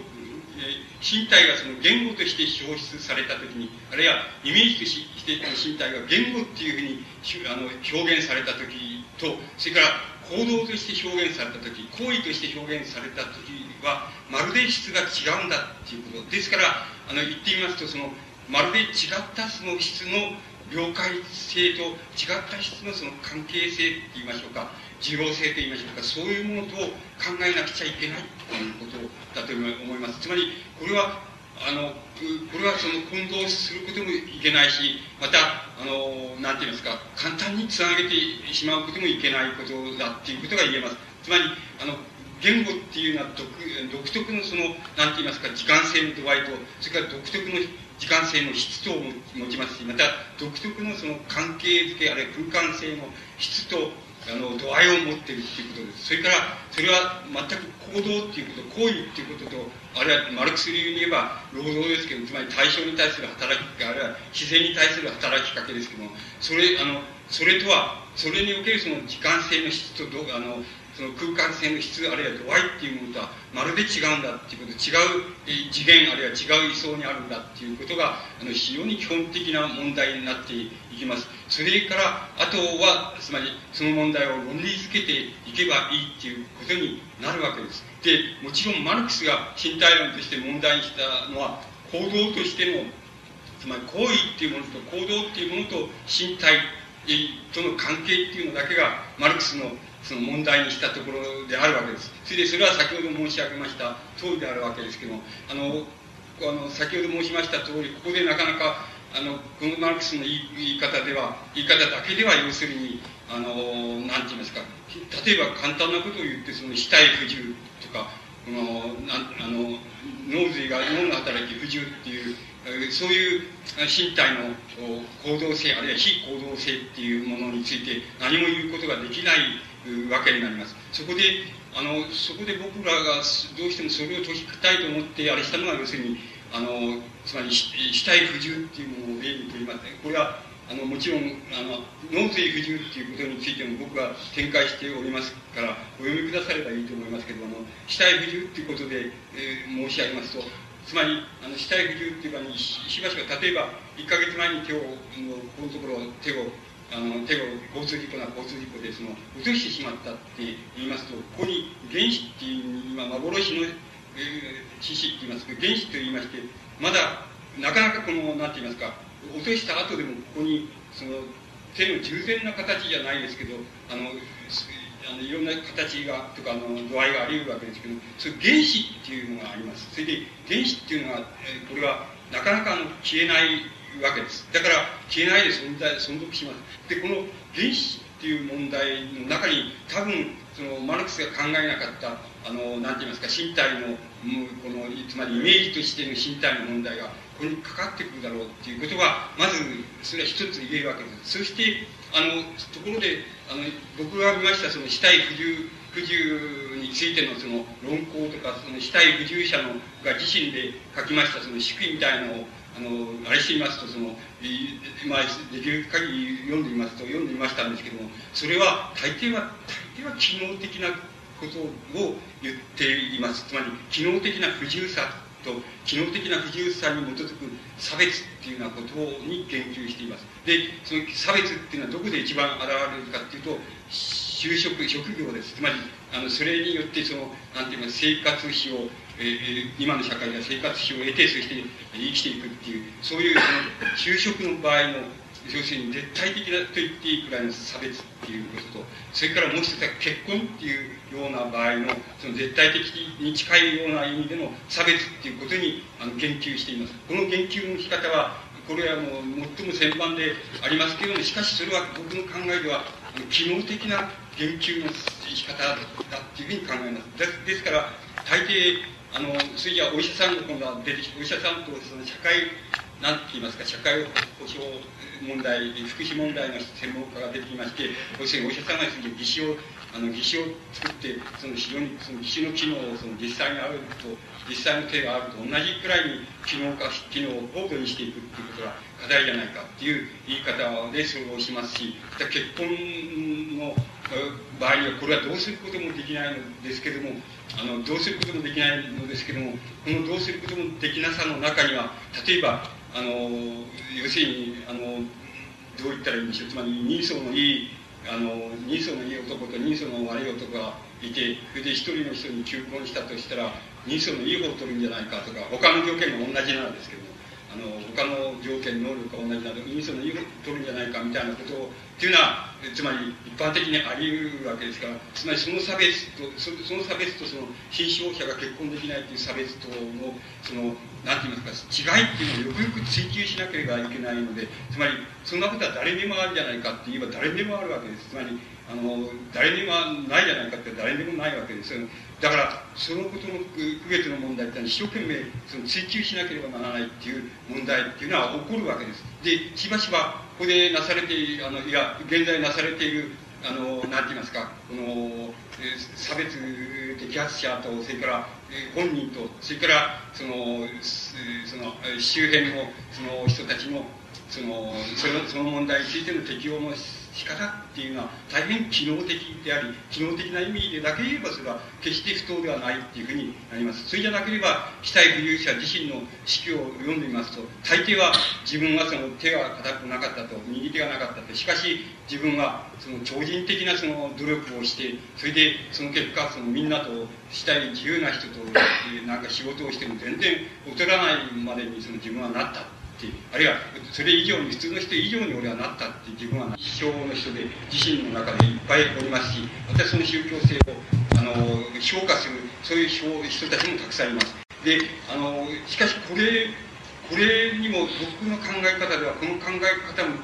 [SPEAKER 2] 身体がその言語として消失された時にあるいはイメージとして身体が言語っていうふうにあの表現された時とそれから行動として表現された時行為として表現された時はまるで質が違うんだっていうこと。ですからあの言ってみますとそのまるで違ったその質の了解性と違った質のその関係性って言いましょうか、受容性と言いましょうか、そういうものと考えなくちゃいけないということだと思います。つまり、これは、あの、これはその混同することもいけないし、また、あの、なんて言いますか、簡単につなげてしまうこともいけないことだっていうことが言えます。つまり、あの、言語っていうのは独独特のその、なんて言いますか、時間性の度合いと、それから独特の時間性の質とを持ちますし、また独特のその関係づけ、あるいは空間性の質と、あの、度合いを持っているっていうことです。それから、それは全く行動っていうこと、行為っていうことと、あるいはマルクス流に言えば労働ですけど、つまり対象に対する働きかけ、あるいは自然に対する働きかけですけども、それ、あの、それとは、それにおけるその時間性の質とど、あの、その空間性の質あるいは度合いっていうものとはまるで違うんだっていうこと違う次元あるいは違う位相にあるんだっていうことがあの非常に基本的な問題になっていきます。それからあとはつまりその問題を論理づけていけばいいっていうことになるわけです。でもちろんマルクスが身体論として問題にしたのは行動としてのつまり行為っていうものと行動っていうものと身体との関係っていうのだけがマルクスのその問題にしたところであるわけです。それでそれは先ほど申し上げました通りであるわけですけども、あの、あの先ほど申しました通り、ここでなかなか、あの、このマルクスの言い方では、言い方だけでは要するに、あの、なんて言いますか、例えば簡単なことを言って、その死体不自由とか、この、なあの、脳髄が、脳の働き不自由っていう、そういう身体の行動性、あるいは非行動性っていうものについて何も言うことができないわけになります。そこで、あの、そこで僕らがどうしてもそれを解きたいと思ってあれしたのが、要するに、あの、つまり死体不自由っていうものを例にとりますね。これは、あの、もちろん、あの、脳髄不自由っていうことについても僕は展開しておりますから、お読みくださればいいと思いますけども、死体不自由っていうことで、えー、申し上げますと、つまり、あの死体不自由っていうかに、しばしば、例えば、1ヶ月前に手を、このところ手をあの手を交通事故な交通事故でその落としてしまったって言いますとここに原子っていう今幻の、えー、知識って言いますか原子と言いましてまだなかなかこの何て言いますか落とした後でもここにその手の従前な形じゃないですけどあのあのいろんな形がとかあの度合いがあり得るわけですけどそれ原子っていうのがあります。それで原子っていうのは、えー、これはなかなかあの消えないわけです。だから消えないで存在、存続します。で、この原子っていう問題の中に多分、そのマルクスが考えなかった、あの、なんて言いますか、身体の、この、つまりイメージとしての身体の問題が、ここにかかってくるだろうっていうことが、まず、それは一つ言えるわけです。そして、あの、ところで、あの、僕が見ました、その死体不自由、不自由についてのその論考とか、その死体不自由者のが自身で書きましたその仕組みみたいなのを、あの、あれしてみますと、その、まあ、できる限り読んでみますと、読んでみましたんですけども、それは、大抵は、大抵は機能的なことを言っています。つまり、機能的な不自由さと、機能的な不自由さに基づく差別っていうようなことに言及しています。で、その差別っていうのはどこで一番現れるかっていうと、就職、職業です。つまり、あの、それによって、その、なんていうか、生活費をえー、今の社会では生活費を得てそして生きていくっていうそういうその就職の場合の要するに絶対的だと言っていいくらいの差別っていうこととそれからもう一つは結婚っていうような場合のその絶対的に近いような意味での差別っていうことにあの言及しています。この言及の仕方はこれはもう最も先番でありますけれどもしかしそれは僕の考えでは機能的な言及の仕方だっていうふうに考えますですから大抵あの、それじゃお医者さんの今度は出てきて、お医者さんとその社会、なんて言いますか、社会保障問題、福祉問題の専門家が出てきまして、要するにお医者さんが技師を、あの、技師を作って、その非常に、その技師の機能をその実際にあると、実際の手があると同じくらいに機能化、機能を高度にしていくっていうことが課題じゃないかっていう言い方でそれをしますし、結婚の場合にはこれはどうすることもできないのですけども、あのどうすることもできないのですけどもこのどうすることもできなさの中には例えばあの要するにあのどう言ったらいいんでしょうつまり人相のいいあの人相のいい男と人相の悪い男がいてそれで一人の人に求婚したとしたら人相のいい方を取るんじゃないかとか他の条件も同じなんですけどもあの他の条件能力が同じなどインソの言うとるんじゃないかみたいなことをっていうのはつまり一般的にあり得るわけですからつまりその差別とその差別とその新商者が結婚できないという差別とのその何て言いますか違いっていうのをよくよく追求しなければいけないのでつまりそんなことは誰にもあるじゃないかって言えば誰にもあるわけです。つまりあの誰にもないじゃないかって誰にもないわけですよ。だからそのことの区別の問題ってのは一生懸命その追求しなければならないっていう問題っていうのは起こるわけです。でしばしばここでなされているあのいや現在なされているあの何て言いますかこの差別摘発者とそれから本人とそれからそのその周辺のその人たちのそのその問題についての適用の仕方っていうのは大変機能的であり機能的な意味でだけ言えばそれは決して不当ではないっていうふうになります。それじゃなければ死体不有者自身の死記を読んでみますと大抵は自分はその手が固くなかったと右手がなかったと。しかし自分はその超人的なその努力をしてそれでその結果そのみんなとしたい自由な人となんか仕事をしても全然劣らないまでにその自分はなった。あるいはそれ以上に普通の人以上に俺はなったって自分は一生の人で自身の中でいっぱいおりますしまたその宗教性をあの評価するそういう人たちもたくさんいます。であのしかしこれこれにも僕の考え方ではこの考え方も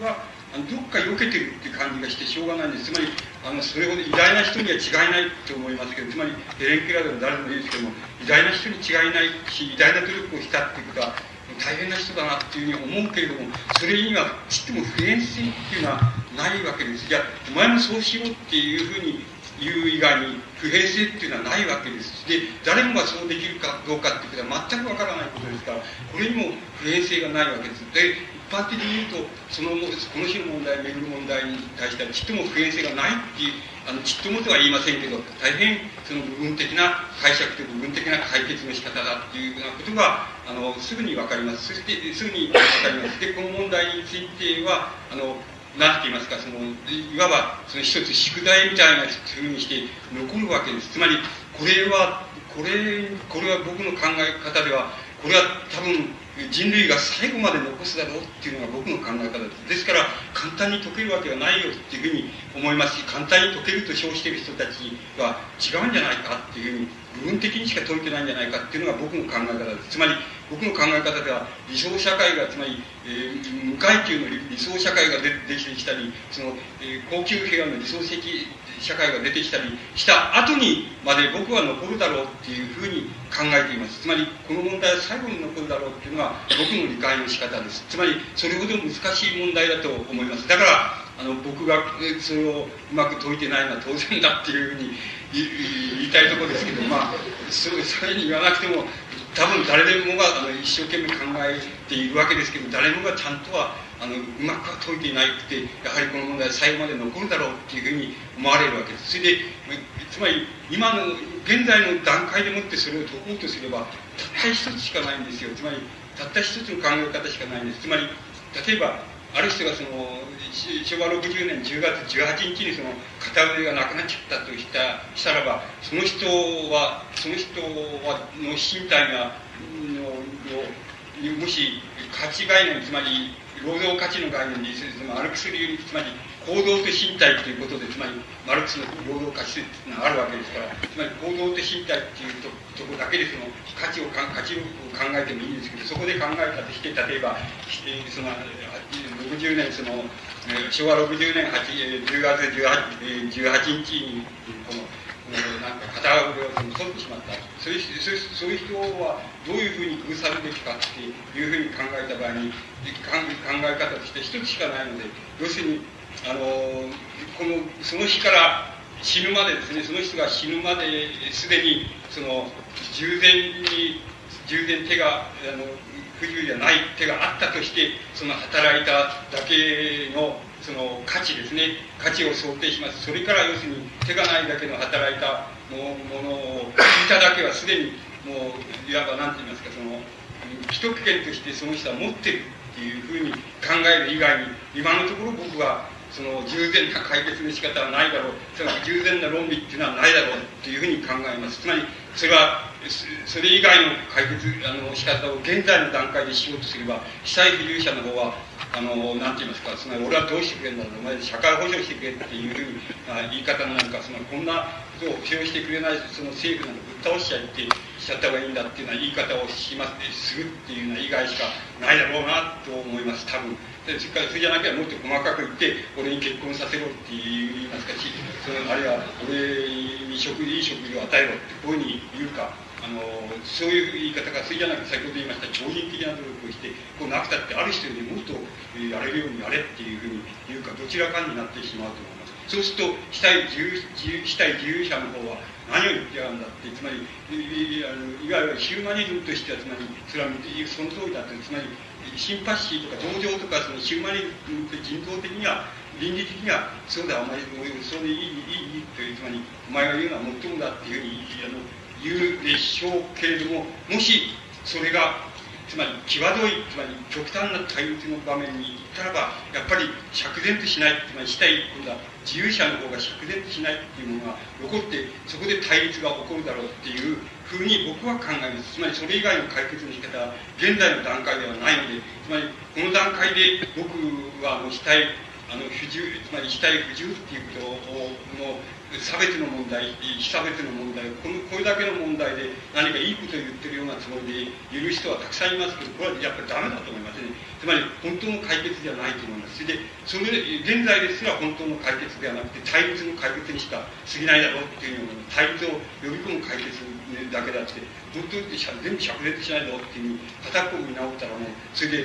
[SPEAKER 2] 僕はどっか避けてるって感じがしてしょうがないんです。つまりあのそれほど偉大な人には違いないと思いますけどつまりヘレン・ケラーでも誰でもいいですけども偉大な人に違いないし偉大な努力をしたっていうことは大変な人だなっていうふうに思うけれどもそれにはちっとも普遍性っていうのはないわけですじゃあお前もそうしろっていうふうに言う以外に普遍性っていうのはないわけです。で誰もがそうできるかどうかっていうことは全くわからないことですからこれにも普遍性がないわけです。で一般的に言うとそのこの日の問題巡る問題に対してはちっとも普遍性がないっていうあのちっともとは言いませんけど大変その部分的な解釈と部分的な解決の仕方だっていうようなことがあのすぐに分かります。そしてすぐに分かります。でこの問題についてはあの何て言いますかそのいわばその一つ宿題みたいなふうにして残るわけです。つまりこれはこれこれは僕の考え方ではこれは多分人類が最後まで残すだろうっていうのが僕の考え方です。ですから簡単に解けるわけはないよっていうふうに思いますし簡単に解けると称してる人たちは違うんじゃないかっていうふうに部分的にしか解いてないんじゃないかっていうのが僕の考え方です。つまり僕の考え方では理想社会がつまり、えー、無階級の理想社会がでできてきたりその、えー、高級平和の理想的社会が出てきたりした後にまで僕は残るだろうっていうふうに考えています。つまりこの問題は最後に残るだろうっていうのが僕の理解の仕方です。つまりそれほど難しい問題だと思います。だからあの僕がそれをうまく解いてないのは当然だっていうふうに言いたいところですけどまあそそれに言わなくても多分誰でもがあの一生懸命考えているわけですけど誰もがちゃんとはあのうまく解いていないくてやはりこの問題は最後まで残るだろうっていうふうに思われるわけです。それでつまり今の現在の段階でもってそれを解こうとすればたった一つしかないんですよ。つまりたった一つの考え方しかないんです。つまり例えばある人がその昭和60年10月18日にその片腕がなくなっちゃったとしたしたらばその人はその人はの身体がのもし価値概念つまり労働価値の概念でマルクス流につまり行動と身体ということでつまりマルクスの労働価値というのがあるわけですからつまり行動と身体っていうととこだけでその価値を価値を考えてもいいんですけどそこで考えたとして例えばその60年その昭和60年10月 18, 18日にこのなんか片腕を取ってしまったそういうそういう人はどういうふうに工夫されるべきかっていうふうに考えた場合に考え方として一つしかないので要するにあのこのその日から死ぬまでですねその人が死ぬまですでにその従前に従前手があの不自由じゃない手があったとしてその働いただけのその価値ですね。価値を想定します。それから要するに手がないだけの働いたものを聞いただけはすでにもういわば何て言いますかその既得権としてその人は持ってるっていうふうに考える以外に今のところ僕はその従前な解決の仕方はないだろう。つまり従前な論理っていうのはないだろうっていうふうに考えます。つまりそれは、それ以外の解決あの仕方を現在の段階でしようとすれば被災不従者の方はあのなんて言いますかつまり俺はどうしてくれるんだろうお前社会保障してくれっていう言い方になるかつまりこんなことを保障してくれないその政府なのぶっ倒しちゃってしちゃった方がいいんだっていうような言い方をしますするっていうような以外しかないだろうなと思います多分。でそれからそれじゃなきゃもっと細かく言って俺に結婚させろって言いますかしそのあるいは俺に食いい食事を与えろってこういうふうに言うかあのそういう言い方がそれじゃなく先ほど言いました超人的な努力をしてこうなくたってある人よりもっとやれるようにやれっていうふうに言うかどちらかになってしまうと思います。そうすると死体自由死体自由者の方は何を言ってやるんだってつまりいわゆるヒューマニズムとしてはつまりそれはその通りだってつまりシンパシーとか同情とかそのヒューマニズムって人道的には倫理的にはそうだお前それでいいいいいいというつまりお前が言うのは最もだっていうふうにあの言うでしょうけれどももしそれがつまり際どいつまり極端な対立の場面に行ったらばやっぱり釈然としないつまりしたい今度は自由者の方が釈然としないっていうものが残ってそこで対立が起こるだろうっていうふうに僕は考えます。つまりそれ以外の解決の仕方は現在の段階ではないのでつまりこの段階で僕はあの死体あの不自由つまり死体不自由っていうことの差別の問題非差別の問題このこれだけの問題で何かいいことを言ってるようなつもりで言う人はたくさんいますけどこれはやっぱりダメだと思いますね。つまり本当の解決ではないと思います。それでそれ現在ですら本当の解決ではなくて対立の解決にしか過ぎないだろうっていうような対立を呼び込む解決だけだって本当に全部灼熱しないぞっていうふうに叩くを見直ったらもうそれで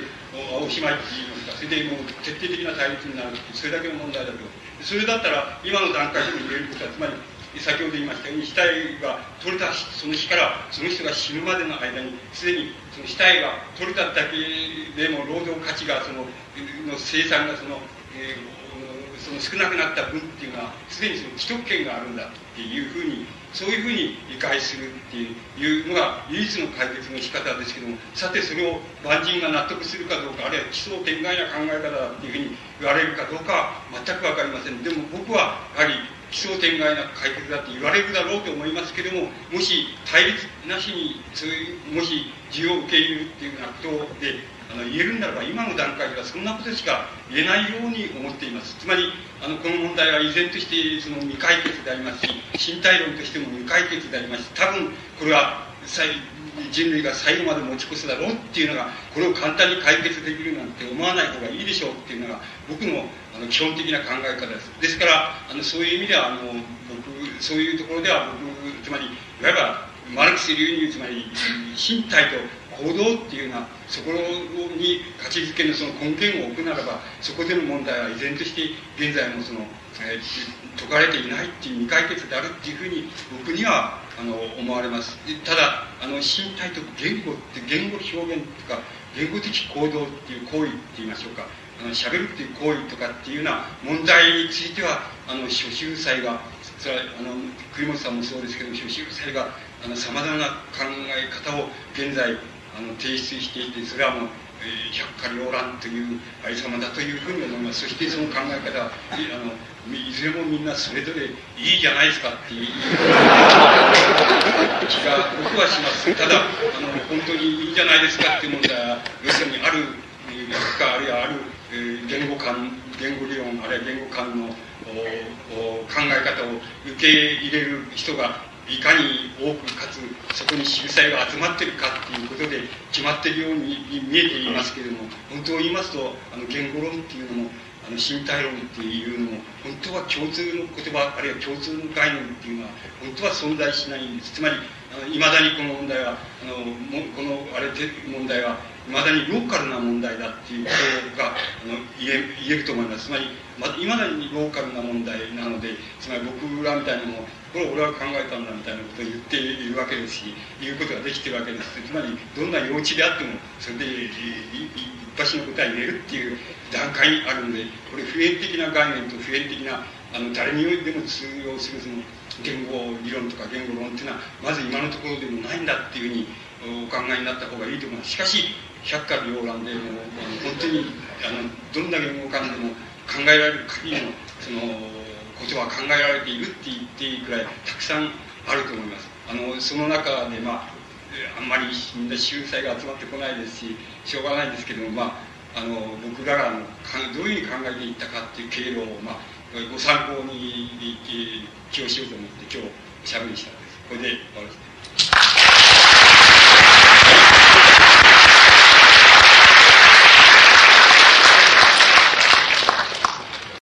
[SPEAKER 2] おしまいって言いますか。それでもう徹底的な対立になるってそれだけの問題だとそれだったら今の段階でも言えることはつまり先ほど言いましたように死体が取れたその日からその人が死ぬまでの間にすでにその死体が取れただけでも労働価値がそのの生産がその、えー、その少なくなった分っていうのはすでにその既得権があるんだっていうふうにそういうふうに理解するっていうのが唯一の解決の仕方ですけどもさてそれを万人が納得するかどうかあるいは奇想天外な考え方だっていうふうに言われるかどうかは全く分かりません。でも僕はやはり奇想天外な解決だって言われるだろうと思いますけどももし対立なしにそういうもし需要を受け入れるっていうようなことであの言えるんならば今の段階ではそんなことしか言えないように思っています。つまりあのこの問題は依然としてその未解決でありますし身体論としても未解決であります。多分これは人類が最後まで持ち越すだろうっていうのがこれを簡単に解決できるなんて思わない方がいいでしょうっていうのが僕のあの基本的な考え方です。ですからあのそういう意味ではあの僕そういうところでは僕つまりいわばマルクス流につまり身体と行動っていうようなそこに価値づけのその根源を置くならばそこでの問題は依然として現在もその、えー、解かれていないっていう未解決であるっていうふうに僕にはあの思われます。ただあの身体と言語って言語表現とか言語的行動っていう行為って言いましょうか。あの喋るっていう行為とかっていうような問題についてはあの諸集祭がそれはあの栗本さんもそうですけど諸集祭がさまざまな考え方を現在の提出していてそれはもう、えー、百花繚乱というありさまだというふうに思います。そしてその考え方はあのいずれもみんなそれぞれいいじゃないですかっていう気が僕はします。ただあの本当にいいじゃないですかっていう問題は要するにある学科あるいはある、えー、言語観言語理論あるいは言語観の考え方を受け入れる人がいかに多くかつそこに秀才が集まってるかっていうことで決まってるように見えていますけれども本当を言いますとあの言語論っていうのもあの身体論っていうのも本当は共通の言葉あるいは共通の概念っていうのは本当は存在しないんです。つまりいまだにこの問題はあのもこのあれ問題はいまだにローカルな問題だっていうことがあの言え言えると思います。つまりいまだにローカルな問題なのでつまり僕らみたいなもこれ俺は考えたんだみたいなことを言っているわけですし言うことができてるわけです。つまりどんな幼稚であってもそれで一発の答え言えるっていう段階にあるのでこれ普遍的な概念と普遍的なあの誰にでも通用するその言語理論とか言語論っていうのはまず今のところでもないんだっていうふうにお考えになった方がいいと思いますしかし百花繚乱でも本当にあのどんな言語観でも考えられる限りのそのことは考えられているって言っていいくらいたくさんあると思います。あのその中でまああんまりみんな秀才が集まってこないですししょうがないですけどもまああの僕らがのどういうふうに考えていったかっていう経路を、まあ、ご参考に気をしようと思って今日おしゃべりしたんです。これで終わらせて